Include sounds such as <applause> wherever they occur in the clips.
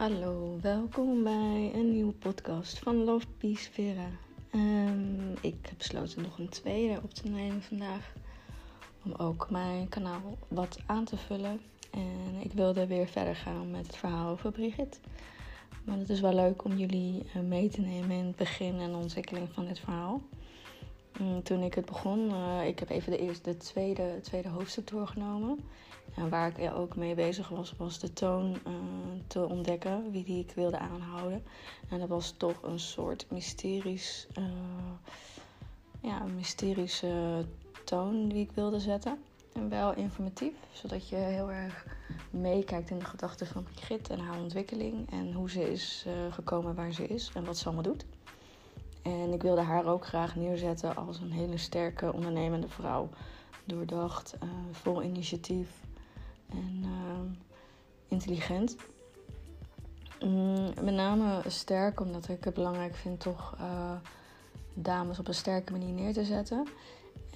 Hallo, welkom bij een nieuwe podcast van Love Peace Vera. Um, ik heb besloten nog een tweede op te nemen vandaag. Om ook mijn kanaal wat aan te vullen. En ik wilde weer verder gaan met het verhaal over Brigitte. Maar het is wel leuk om jullie eh, mee te nemen in het begin en ontwikkeling van dit verhaal. Mm, toen ik het begon, uh, ik heb even de, eerste, de tweede, tweede hoofdstuk doorgenomen. En waar ik ook mee bezig was, was de toon uh, te ontdekken, wie die ik wilde aanhouden. En dat was toch een soort mysterisch, uh, ja, mysterische toon die ik wilde zetten. En wel informatief, zodat je heel erg meekijkt in de gedachten van Brigitte en haar ontwikkeling. En hoe ze is gekomen waar ze is en wat ze allemaal doet. En ik wilde haar ook graag neerzetten als een hele sterke, ondernemende vrouw. Doordacht, uh, vol initiatief en uh, intelligent. Mm, met name sterk, omdat ik het belangrijk vind toch uh, dames op een sterke manier neer te zetten.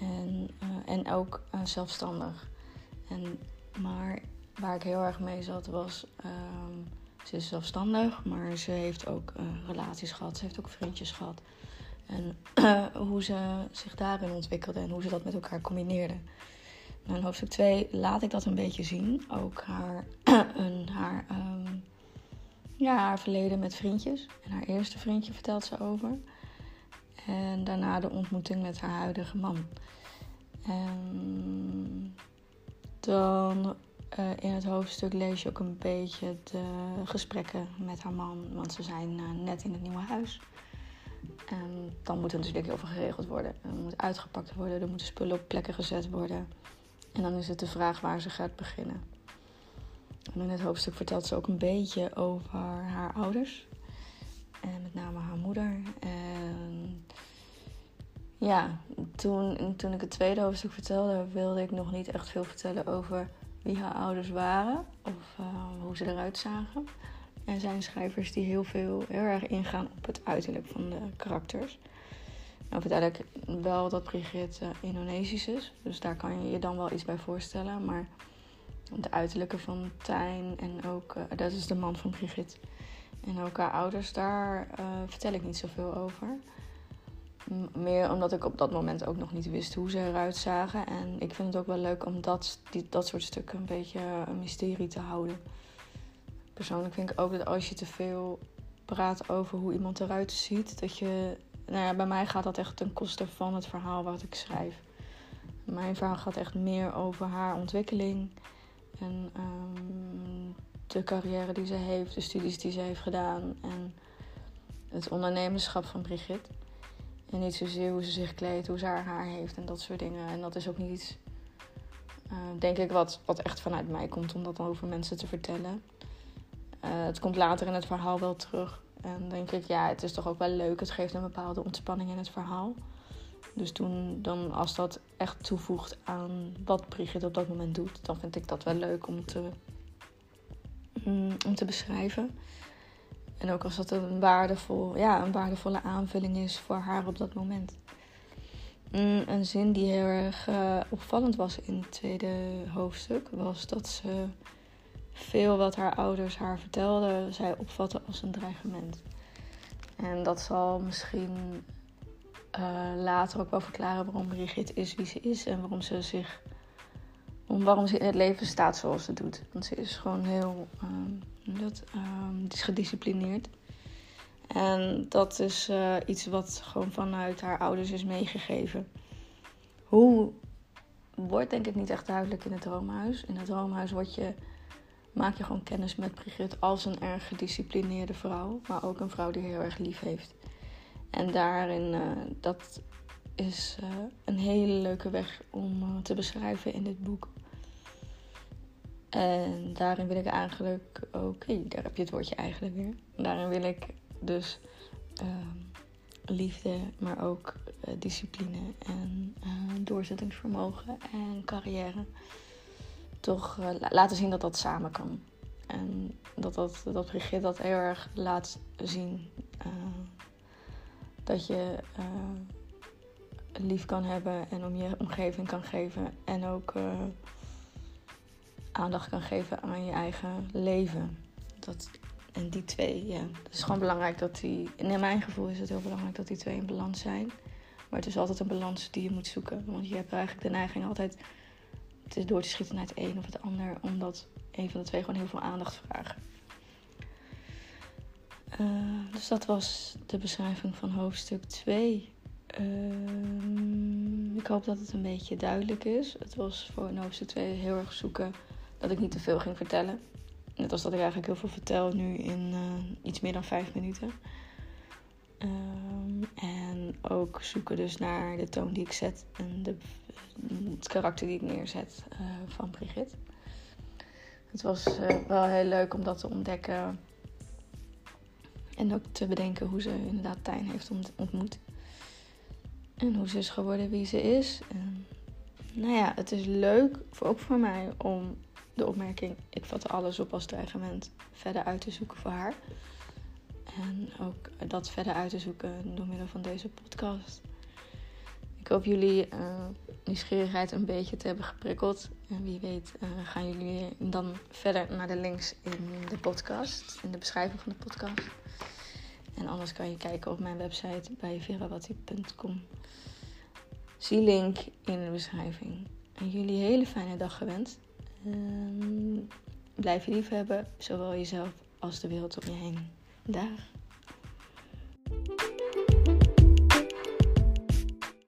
En, en ook zelfstandig. En, maar waar ik heel erg mee zat was ehm, ze is zelfstandig, maar ze heeft ook uh, relaties gehad. Ze heeft ook vriendjes gehad. En <clears throat> hoe ze zich daarin ontwikkelde en hoe ze dat met elkaar combineerde. In hoofdstuk 2 laat ik dat een beetje zien. Ook haar, <clears throat> een, haar, um, ja, haar verleden met vriendjes. En haar eerste vriendje vertelt ze over. En daarna de ontmoeting met haar huidige man. En dan uh, in het hoofdstuk lees je ook een beetje de gesprekken met haar man. Want ze zijn uh, net in het nieuwe huis. En dan moet er natuurlijk heel veel geregeld worden. Er moet uitgepakt worden, er moeten spullen op plekken gezet worden. En dan is het de vraag waar ze gaat beginnen. En in het hoofdstuk vertelt ze ook een beetje over haar ouders. En met name haar moeder. En ja, toen, toen ik het tweede hoofdstuk vertelde, wilde ik nog niet echt veel vertellen over wie haar ouders waren of uh, hoe ze eruit zagen. Er zijn schrijvers die heel veel, heel erg ingaan op het uiterlijk van de karakters. Nou ik wel dat Brigitte Indonesisch is, dus daar kan je je dan wel iets bij voorstellen. Maar de uiterlijke van Tijn en ook, uh, dat is de man van Brigitte. En ook haar ouders, daar uh, vertel ik niet zoveel over. Meer omdat ik op dat moment ook nog niet wist hoe ze eruit zagen. En ik vind het ook wel leuk om dat, die, dat soort stukken een beetje een mysterie te houden. Persoonlijk vind ik ook dat als je te veel praat over hoe iemand eruit ziet, dat je. Nou ja, bij mij gaat dat echt ten koste van het verhaal wat ik schrijf. Mijn verhaal gaat echt meer over haar ontwikkeling en um, de carrière die ze heeft, de studies die ze heeft gedaan en het ondernemerschap van Brigitte. En niet zozeer hoe ze zich kleedt, hoe ze haar haar heeft en dat soort dingen. En dat is ook niet iets, uh, denk ik, wat, wat echt vanuit mij komt om dat over mensen te vertellen. Uh, het komt later in het verhaal wel terug. En denk ik, ja, het is toch ook wel leuk. Het geeft een bepaalde ontspanning in het verhaal. Dus toen, dan, als dat echt toevoegt aan wat Brigitte op dat moment doet, dan vind ik dat wel leuk om te, mm, om te beschrijven. En ook als dat een, waardevol, ja, een waardevolle aanvulling is voor haar op dat moment. Mm, een zin die heel erg uh, opvallend was in het tweede hoofdstuk was dat ze veel wat haar ouders haar vertelden, zij opvatten als een dreigement. En dat zal misschien uh, later ook wel verklaren waarom Brigitte is wie ze is en waarom ze zich. Om waarom ze in het leven staat zoals ze doet. Want ze is gewoon heel. Uh, dat, uh, is gedisciplineerd. En dat is uh, iets wat gewoon vanuit haar ouders is meegegeven. Hoe wordt denk ik niet echt duidelijk in het droomhuis. In het droomhuis je maak je gewoon kennis met Brigitte als een erg gedisciplineerde vrouw, maar ook een vrouw die heel erg lief heeft. En daarin, uh, dat is uh, een hele leuke weg om te beschrijven in dit boek. En daarin wil ik eigenlijk ook, daar heb je het woordje eigenlijk weer. Daarin wil ik dus ehm, liefde, maar ook discipline en doorzettingsvermogen en carrière toch uh, laten zien dat dat samen kan. En dat, dat, dat Brigitte dat heel erg laat zien. Dat je lief kan hebben en om je omgeving kan geven. En ook aandacht kan geven aan je eigen leven. Dat, en die twee, ja. Het is gewoon belangrijk dat die, in mijn gevoel is het heel belangrijk dat die twee in balans zijn. Maar het is altijd een balans die je moet zoeken. Want je hebt eigenlijk de neiging altijd het door te schieten naar het een of het ander, omdat een van de twee gewoon heel veel aandacht vragen. Uh, dus dat was de beschrijving van hoofdstuk 2. Uh, ik hoop dat het een beetje duidelijk is. Het was voor hoofdstuk 2 heel erg zoeken dat ik niet te veel ging vertellen. Net als dat ik eigenlijk heel veel vertel nu in uh, iets meer dan 5 minuten. Um, en ook zoeken dus naar de toon die ik zet en de, het karakter die ik neerzet uh, van Brigitte. Het was uh, wel heel leuk om dat te ontdekken. En ook te bedenken hoe ze inderdaad Tijn heeft ontmoet. En hoe ze is geworden wie ze is. En, nou ja, het is leuk, ook voor mij, om de opmerking... ik vatte alles op als dreigement verder uit te zoeken voor haar. En ook dat verder uit te zoeken door middel van deze podcast. Ik hoop jullie uh, nieuwsgierigheid een beetje te hebben geprikkeld. En wie weet uh, gaan jullie dan verder naar de links in de podcast, in de beschrijving van de podcast. En anders kan je kijken op mijn website bij verawatti.com. Zie link in de beschrijving. En jullie hele fijne dag gewenst. Blijf je lief hebben, zowel jezelf als de wereld om je heen. Dag.